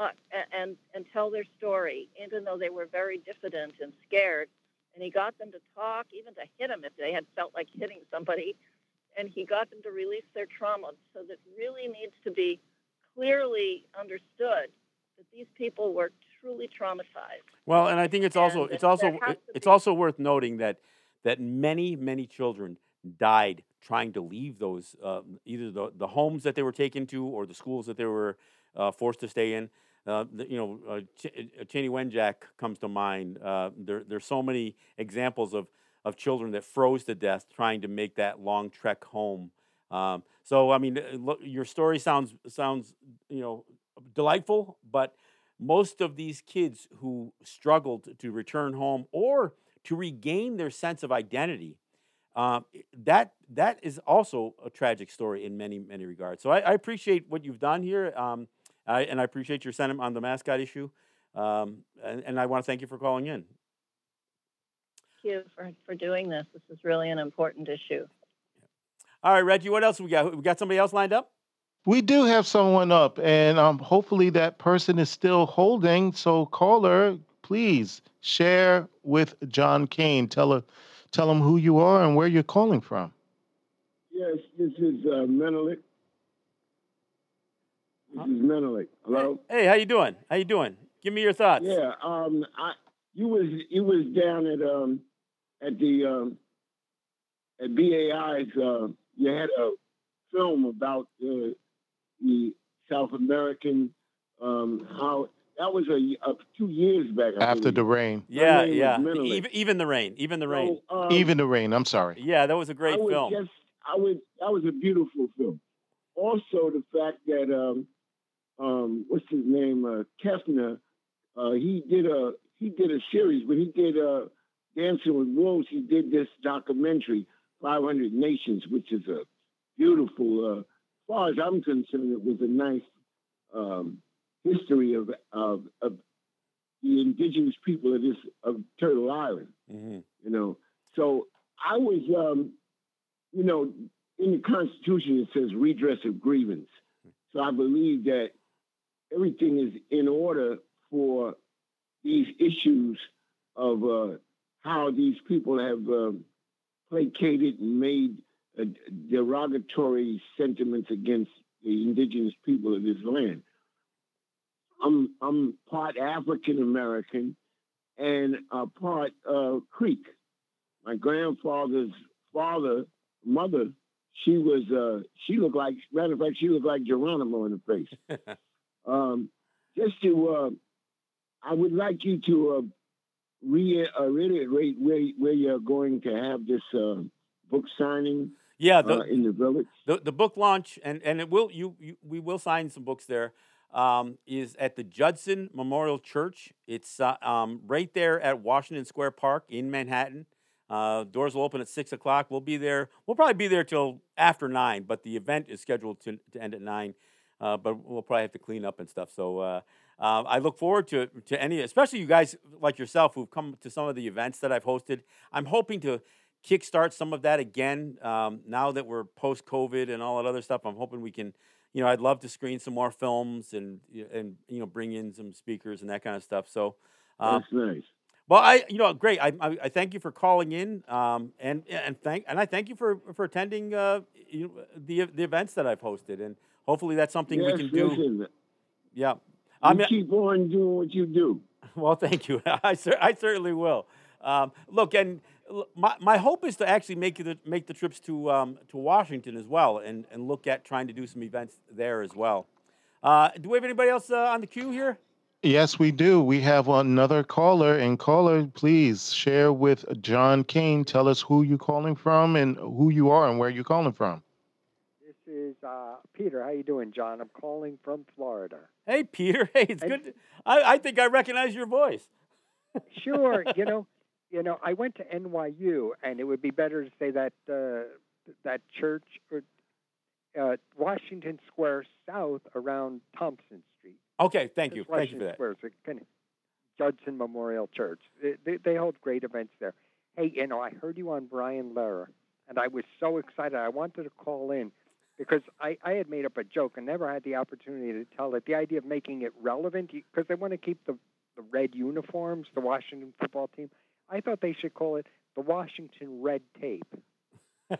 uh, and and tell their story even though they were very diffident and scared and he got them to talk, even to hit him if they had felt like hitting somebody. And he got them to release their trauma. So that really needs to be clearly understood that these people were truly traumatized. Well, and I think it's also and it's also it's be- also worth noting that that many many children died trying to leave those uh, either the, the homes that they were taken to or the schools that they were uh, forced to stay in. Uh, you know, uh, Ch- uh, Chanie Wenjack comes to mind. Uh, there, there's so many examples of, of children that froze to death trying to make that long trek home. Um, so, I mean, uh, look, your story sounds sounds you know delightful, but most of these kids who struggled to return home or to regain their sense of identity, um, that that is also a tragic story in many many regards. So, I, I appreciate what you've done here. Um, I, and I appreciate your sentiment on the mascot issue. Um, and, and I want to thank you for calling in. Thank you for, for doing this. This is really an important issue. All right, Reggie, what else we got? We got somebody else lined up? We do have someone up, and um, hopefully that person is still holding. So, caller, please share with John Kane. Tell her, tell him who you are and where you're calling from. Yes, this is uh, Menelik. This is Menelik. Hello. Hey, how you doing? How you doing? Give me your thoughts. Yeah. Um. I you was you was down at um at the um at BAI's. Uh, you had a film about uh, the South American um how that was a, a two years back. I After the rain, Yeah, name yeah. Even, even the rain. Even the rain. So, um, even the rain. I'm sorry. Yeah, that was a great I would film. Just, I would. That was a beautiful film. Also, the fact that um, um, what's his name, uh, Costner, uh, he did a he did a series, but he did uh, Dancing with Wolves. He did this documentary, 500 Nations, which is a beautiful. Uh, as far as I'm concerned, it was a nice um, history of, of of the indigenous people of this of Turtle Island hmm you know. So I was, um, you know, in the Constitution it says redress of grievance. So I believe that everything is in order for these issues of uh, how these people have um, placated and made uh, derogatory sentiments against the indigenous people of this land. I'm I'm part African American and uh, part uh, Creek. My grandfather's father, mother, she was uh, she looked like matter of fact she looked like Geronimo in the face. um, just to, uh, I would like you to uh, uh, reiterate where where you're going to have this uh, book signing Yeah, the, uh, in the village. the the book launch and and it will you, you we will sign some books there. Um, is at the Judson Memorial Church. It's uh, um, right there at Washington Square Park in Manhattan. Uh, doors will open at six o'clock. We'll be there. We'll probably be there till after nine, but the event is scheduled to, to end at nine. Uh, but we'll probably have to clean up and stuff. So uh, uh, I look forward to to any, especially you guys like yourself who've come to some of the events that I've hosted. I'm hoping to kickstart some of that again um, now that we're post COVID and all that other stuff. I'm hoping we can, you know, I'd love to screen some more films and and you know bring in some speakers and that kind of stuff. So. Um, That's nice. well, I you know great. I, I, I thank you for calling in, um, and and thank and I thank you for for attending uh, you know, the the events that I've hosted, and hopefully that's something yes, we can do. listen, Yeah, you I mean, keep on doing what you do. well, thank you. I cer- I certainly will. Um, look, and my, my hope is to actually make the make the trips to um, to Washington as well, and and look at trying to do some events there as well. Uh, do we have anybody else uh, on the queue here? Yes, we do. We have another caller, and caller, please share with John Kane. Tell us who you're calling from and who you are and where you're calling from. Is uh, Peter. How you doing, John? I'm calling from Florida. Hey, Peter. Hey, it's I- good. to- I, I think I recognize your voice. Sure. you know, you know, I went to NYU, and it would be better to say that uh, that church or uh, Washington Square South around Thompson Street. Okay, thank you. It's Thank you for Washington that. Square. Kind of Judson Memorial Church. They, they, they hold great events there. Hey, you know, I heard you on Brian Lehrer, and I was so excited. I wanted to call in because I, I had made up a joke and never had the opportunity to tell it. The idea of making it relevant, because they want to keep the, the red uniforms, the Washington football team. I thought they should call it the Washington Red Tape.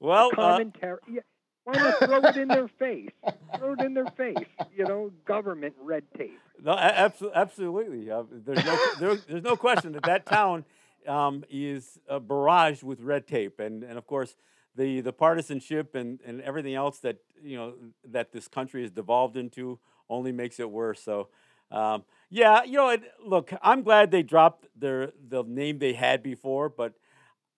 well, uh, Commentary. yeah, why not throw it in their face? Throw it in their face. You know, government red tape. no, absolutely, absolutely. Uh, there's no, there, there's no question that that town um, is uh, barraged with red tape, and and of course the the partisanship and and everything else that you know that this country has devolved into only makes it worse. So. Um, yeah, you know, it, look, I'm glad they dropped their the name they had before, but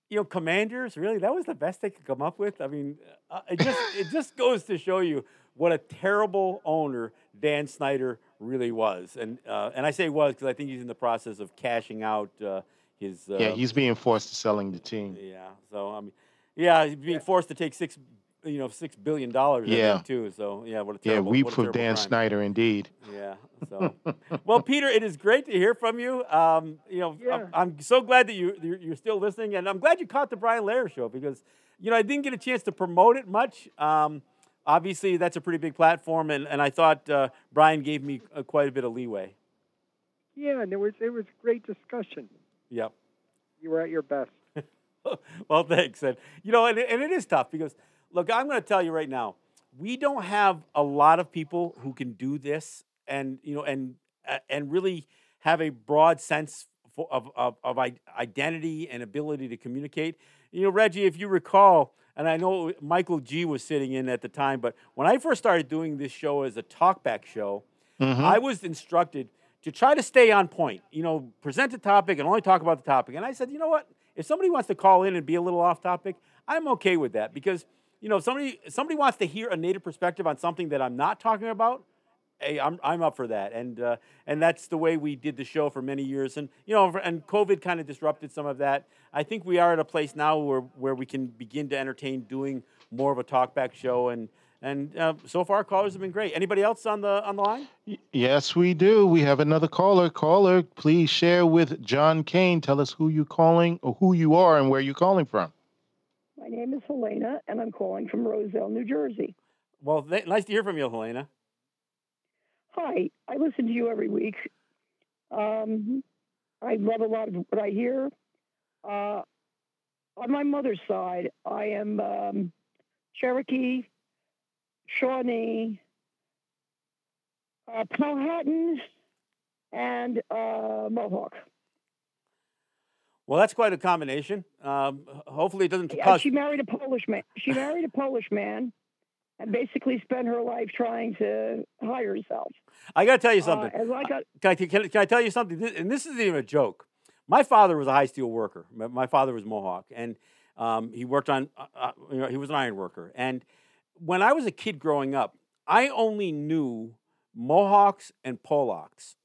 you know, Commanders really that was the best they could come up with. I mean, uh, it just it just goes to show you what a terrible owner Dan Snyder really was, and uh, and I say was because I think he's in the process of cashing out uh, his. Uh, yeah, he's being forced to selling the team. yeah. So I mean, yeah, being forced to take six, you know, six billion dollars. Yeah. too. So yeah, what a Yeah, terrible. weep for Dan crime. Snyder, indeed. Yeah. So, well, Peter, it is great to hear from you. Um, you know, Yeah. I'm, I'm so glad that you you're, you're still listening, and I'm glad you caught the Brian Lehrer show because you know I didn't get a chance to promote it much. Um, obviously, that's a pretty big platform, and, and I thought uh, Brian gave me uh, quite a bit of leeway. Yeah, and it was it was great discussion. Yep. You were at your best. well, thanks. And you know, and, and it is tough because look, I'm going to tell you right now, we don't have a lot of people who can do this, and you know, and and really have a broad sense for, of, of of identity and ability to communicate. You know, Reggie, if you recall, and I know Michael G was sitting in at the time, but when I first started doing this show as a talkback show, mm-hmm. I was instructed to try to stay on point. You know, present a topic and only talk about the topic. And I said, you know what? If somebody wants to call in and be a little off topic, I'm okay with that because you know, somebody somebody wants to hear a native perspective on something that I'm not talking about. Hey, I'm I'm up for that, and uh, and that's the way we did the show for many years, and you know, and COVID kind of disrupted some of that. I think we are at a place now where where we can begin to entertain doing more of a talkback show, and and uh, so far callers have been great. Anybody else on the on the line? Yes, we do. We have another caller. Caller, please share with John Kane. Tell us who you're calling, or who you are, and where you're calling from. My name is Helena, and I'm calling from Roselle, New Jersey. Well, th- nice to hear from you, Helena. Hi, I listen to you every week. Um, I love a lot of what I hear. Uh, on my mother's side, I am um, Cherokee, Shawnee, uh, Powhatan, and uh, Mohawk. Well, that's quite a combination. Um, hopefully, it doesn't. Yeah, she married a Polish man. She married a Polish man, and basically spent her life trying to hire herself. I got to tell you uh, something. Uh, I got, can, I, can, can I tell you something? And this isn't even a joke. My father was a high steel worker. My father was Mohawk, and um, he worked on. Uh, uh, you know, he was an iron worker. And when I was a kid growing up, I only knew Mohawks and Polacks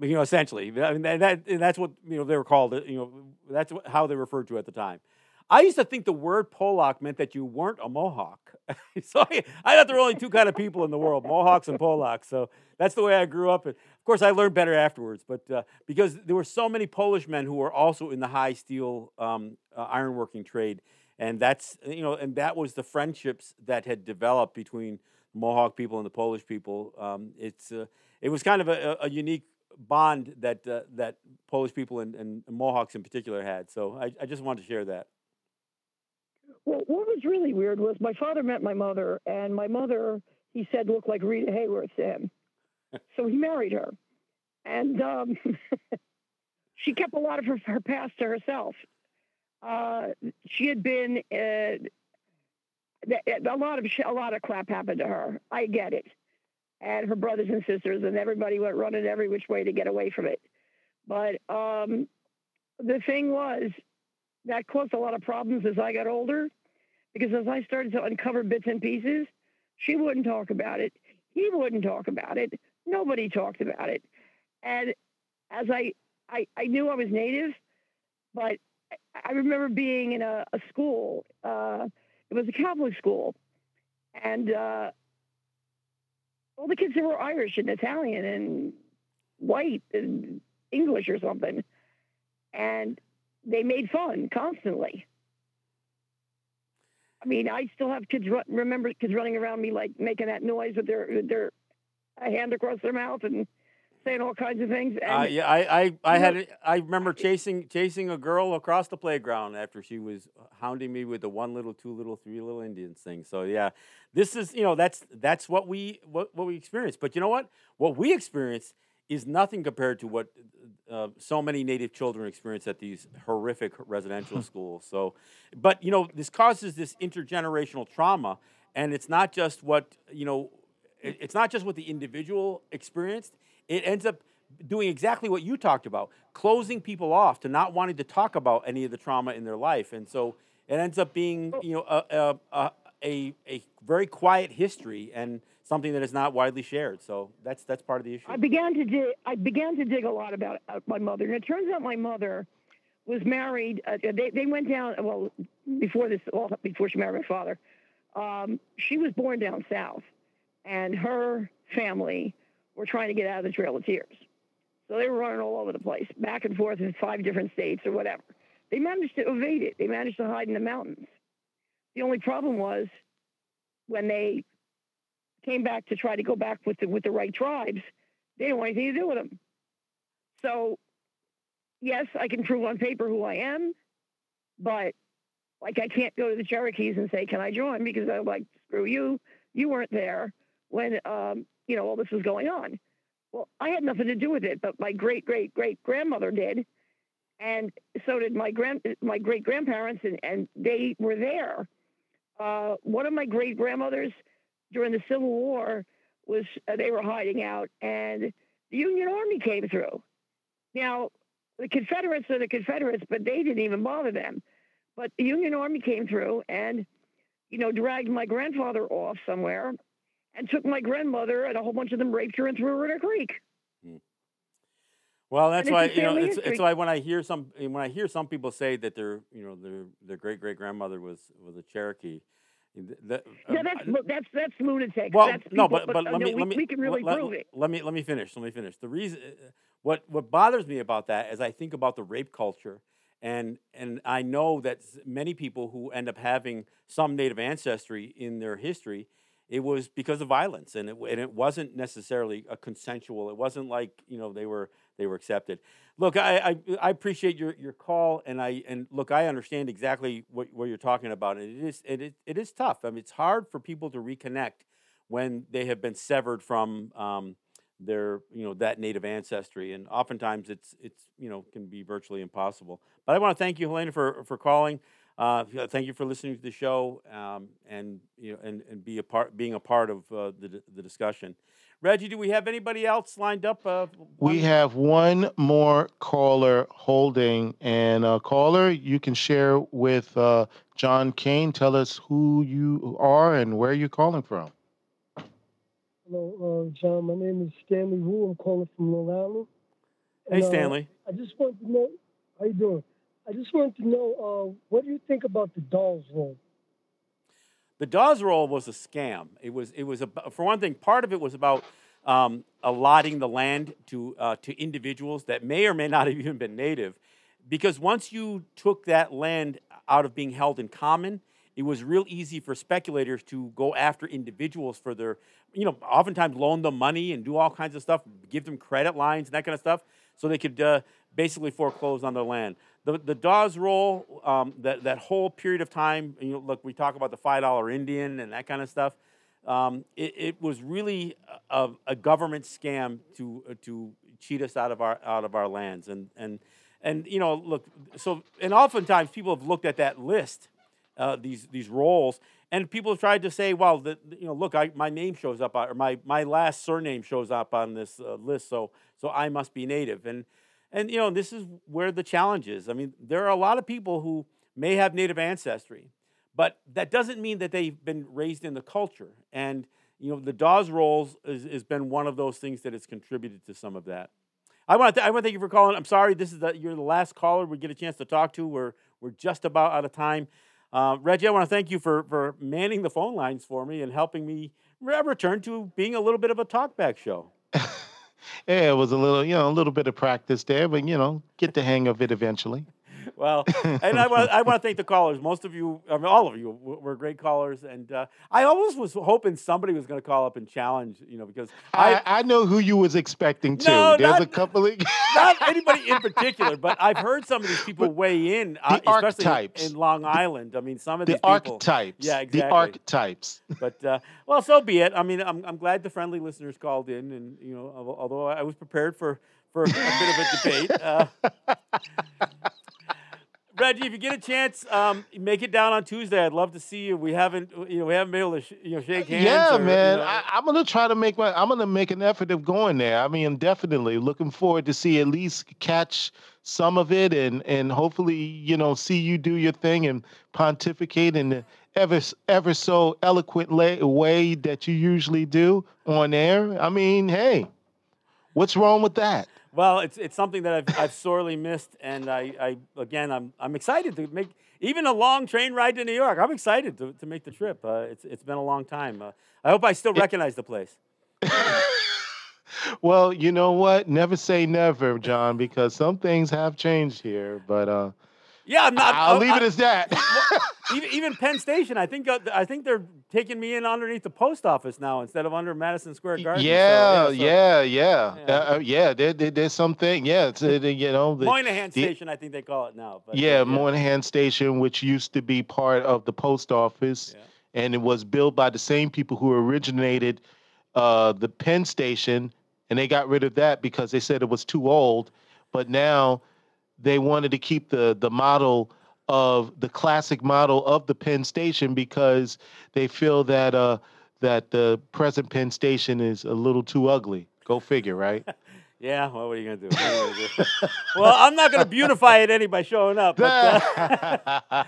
you know, essentially, I mean, that, that's what you know they were called. You know, that's how they referred to at the time. I used to think the word Polak meant that you weren't a Mohawk. so I, I, thought there were only two kind of people in the world: Mohawks and Polacks. So that's the way I grew up. And of course, I learned better afterwards. But uh, because there were so many Polish men who were also in the high steel um, uh, ironworking trade, and that's you know, and that was the friendships that had developed between Mohawk people and the Polish people. Um, it's uh, it was kind of a, a unique bond that uh, that Polish people and, and, Mohawks in particular had. So I, I just wanted to share that. Well, what was really weird was my father met my mother, and my mother, he said, looked like Rita Hayworth to him. so he married her. And um, she kept a lot of her, her past to herself. Uh, she had been, uh, a lot of a lot of crap happened to her. I get it and her brothers and sisters, and everybody went running every which way to get away from it. But um, the thing was, that caused a lot of problems as I got older, because as I started to uncover bits and pieces, she wouldn't talk about it. He wouldn't talk about it. Nobody talked about it. And as I, I, I knew I was Native, but I remember being in a, a school. Uh, it was a Catholic school, and uh, all the kids there were Irish and Italian and white and English or something. And they made fun constantly. I mean, I still have kids remember kids running around me like making that noise with their with their hand across their mouth and saying all kinds of things. And, uh, yeah, I, I, I had I remember chasing chasing a girl across the playground after she was hounding me with the one little, two little, three little Indians thing. So yeah, this is you know that's that's what we what, what we experienced. But you know what? What we experienced is nothing compared to what uh, so many Native children experience at these horrific residential schools. So, but you know, this causes this intergenerational trauma, and it's not just what you know. It's not just what the individual experienced it ends up doing exactly what you talked about, closing people off to not wanting to talk about any of the trauma in their life, and so it ends up being you know a a, a, a very quiet history and something that is not widely shared. So that's that's part of the issue. I began to dig. I began to dig a lot about uh, my mother, and it turns out my mother was married. Uh, they they went down well before this. Well, before she married my father, um, she was born down south, and her family were trying to get out of the Trail of Tears. So they were running all over the place, back and forth in five different states or whatever. They managed to evade it. They managed to hide in the mountains. The only problem was when they came back to try to go back with the, with the right tribes, they didn't want anything to do with them. So, yes, I can prove on paper who I am, but Like I can't go to the Cherokees and say, "Can I join?" Because I'm like, "Screw you! You weren't there when um, you know all this was going on." Well, I had nothing to do with it, but my great great great grandmother did, and so did my grand my great grandparents, and, and they were there. Uh, one of my great grandmothers during the Civil War was uh, they were hiding out, and the Union Army came through. Now, the Confederates are the Confederates, but they didn't even bother them. But the Union Army came through and, you know, dragged my grandfather off somewhere and took my grandmother, and a whole bunch of them raped her and threw her in a creek. Well, that's why you know it's, it's why when I hear some when I hear some people say that their you know their their great great grandmother was was a Cherokee. th- that- Yeah, um, that's that's that's lunatic. well, that's no, people- but but uh, let me we, let me we can really let, prove it. Let me let me finish. Let me finish. The reason uh, what what bothers me about that is I think about the rape culture, and and I know that many people who end up having some Native ancestry in their history, it was because of violence, and it and it wasn't necessarily a consensual. It wasn't like you know they were they were accepted. Look, I, I I appreciate your your call, and I and look, I understand exactly what what you're talking about, and it is it is, it is tough. I mean, it's hard for people to reconnect when they have been severed from um, their you know that native ancestry, and oftentimes it's it's you know can be virtually impossible. But I want to thank you, Helena, for for calling. Uh, thank you for listening to the show, um, and you know, and, and be a part, being a part of uh, the the discussion. Reggie, do we have anybody else lined up? Uh, We have one more caller holding, and uh, caller, you can share with uh, John Kane. Tell us who you are and where you're calling from. Hello, uh, John. My name is Stanley Wu. I'm calling from Long Island. Hey, And, uh, Stanley. I just want to know how you doing. I just wanted to know uh, what do you think about the Dawes Roll? The Dawes roll was a scam. It was it was a, for one thing. Part of it was about um, allotting the land to uh, to individuals that may or may not have even been native, because once you took that land out of being held in common, it was real easy for speculators to go after individuals for their, you know, oftentimes loan them money and do all kinds of stuff, give them credit lines and that kind of stuff, so they could uh, basically foreclose on their land. The the Dawes roll, um, that that whole period of time, you know, look, we talk about the five dollar Indian and that kind of stuff. Um, it, it was really a, a government scam to to cheat us out of our out of our lands, and and and you know, look, so and oftentimes people have looked at that list, uh, these these rolls, and people have tried to say, well, the- you know, look, I, my name shows up, or my my last surname shows up on this uh, list, so so I must be native, and and you know, this is where the challenge is. I mean, there are a lot of people who may have native ancestry, but that doesn't mean that they've been raised in the culture. And you know, the Dawes rolls has, been one of those things that has contributed to some of that. I want to I want to thank you for calling. I'm sorry, this is the, you're the last caller we get a chance to talk to. We're we're just about out of time. Uh, Reggie, I want to thank you for for manning the phone lines for me and helping me re- return to being a little bit of a talkback show. Yeah, it was a little, you know, a little bit of practice there, but you know, get the hang of it eventually. Well, and I want I want to thank the callers. Most of you, I mean, all of you, were great callers, and uh, I always was hoping somebody was going to call up and challenge, you know, because I, I I know who you was expecting to. No, There's not- a couple of not anybody in particular, but I've heard some of these people weigh in, uh, The especially in- archetypes. in Long Island. I mean, some of the these people. archetypes. Yeah, The archetypes. But uh, well, so be it. I mean, I'm, I'm glad the friendly listeners called in, and you know, although I was prepared for for a bit of a debate. Uh, Reggie, if you get a chance, um, make it down on Tuesday. I'd love to see you. We haven't, you know, we haven't been able to, sh- you know, shake hands. Yeah, or, you man. know- I, I'm gonna try to make my. I'm gonna make an effort of going there. I mean, definitely looking forward to see at least catch some of it, and and hopefully, you know, see you do your thing and pontificate in the ever ever so eloquent la- way that you usually do on air. I mean, hey, what's wrong with that? Well, it's it's something that I've, I've sorely missed, and I, I again I'm I'm excited to make even a long train ride to New York. I'm excited to, to make the trip. Uh, it's it's been a long time. Uh, I hope I still recognize the place. Well, you know what? Never say never, John, because some things have changed here. But uh, Yeah, I'm not. I'll I- leave I- it as that. even, even Penn Station, I think uh, I think they're taking me in underneath the post office now instead of under Madison Square Garden. So, yeah, so yeah, yeah, Yeah. Uh, uh, yeah. There, there, there's something. Yeah, it's uh, you know the, Moynihan the- Station, I think they call it now. But, uh, yeah, Moynihan Station, which used to be part of the post office, Yeah. and it was built by the same people who originated uh, the Penn Station, and they got rid of that because they said it was too old. But now they wanted to keep the the model of the classic model of the Penn Station because they feel that uh, that the present Penn Station is a little too ugly. Go figure, right? Yeah, well, what are you you gonna do? well, I'm not gonna beautify it any by showing up. But, uh,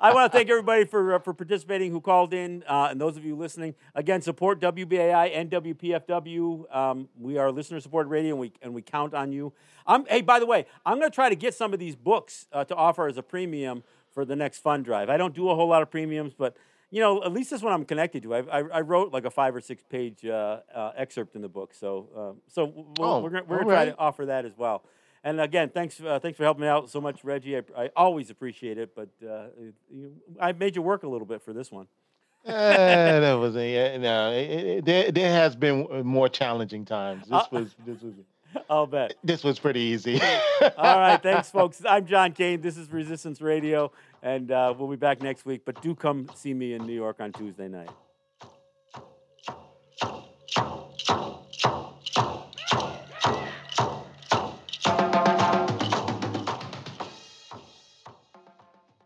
I want to thank everybody for uh, for participating who called in, uh, and those of you listening. Again, support WBAI and WPFW. Um, we are listener supported radio, and we and we count on you. I'm, hey, by the way, I'm going to try to get some of these books uh, to offer as a premium for the next fund drive. I don't do a whole lot of premiums, but you know, at least this one I'm connected to. I, I, I wrote like a five or six page uh, uh, excerpt in the book, so uh, so we'll, Oh, we're gonna, we're gonna try to offer that as well. And again, thanks uh, thanks for helping me out so much, Reggie. I, I always appreciate it, but uh, you, I made you work a little bit for this one. Eh, that was a, yeah, no. It, it, there, there has been more challenging times. This Uh, was this was I'll bet. this was pretty easy. All right, thanks, folks. I'm John Kane. This is Resistance Radio, and uh, we'll be back next week. But do come see me in New York on Tuesday night.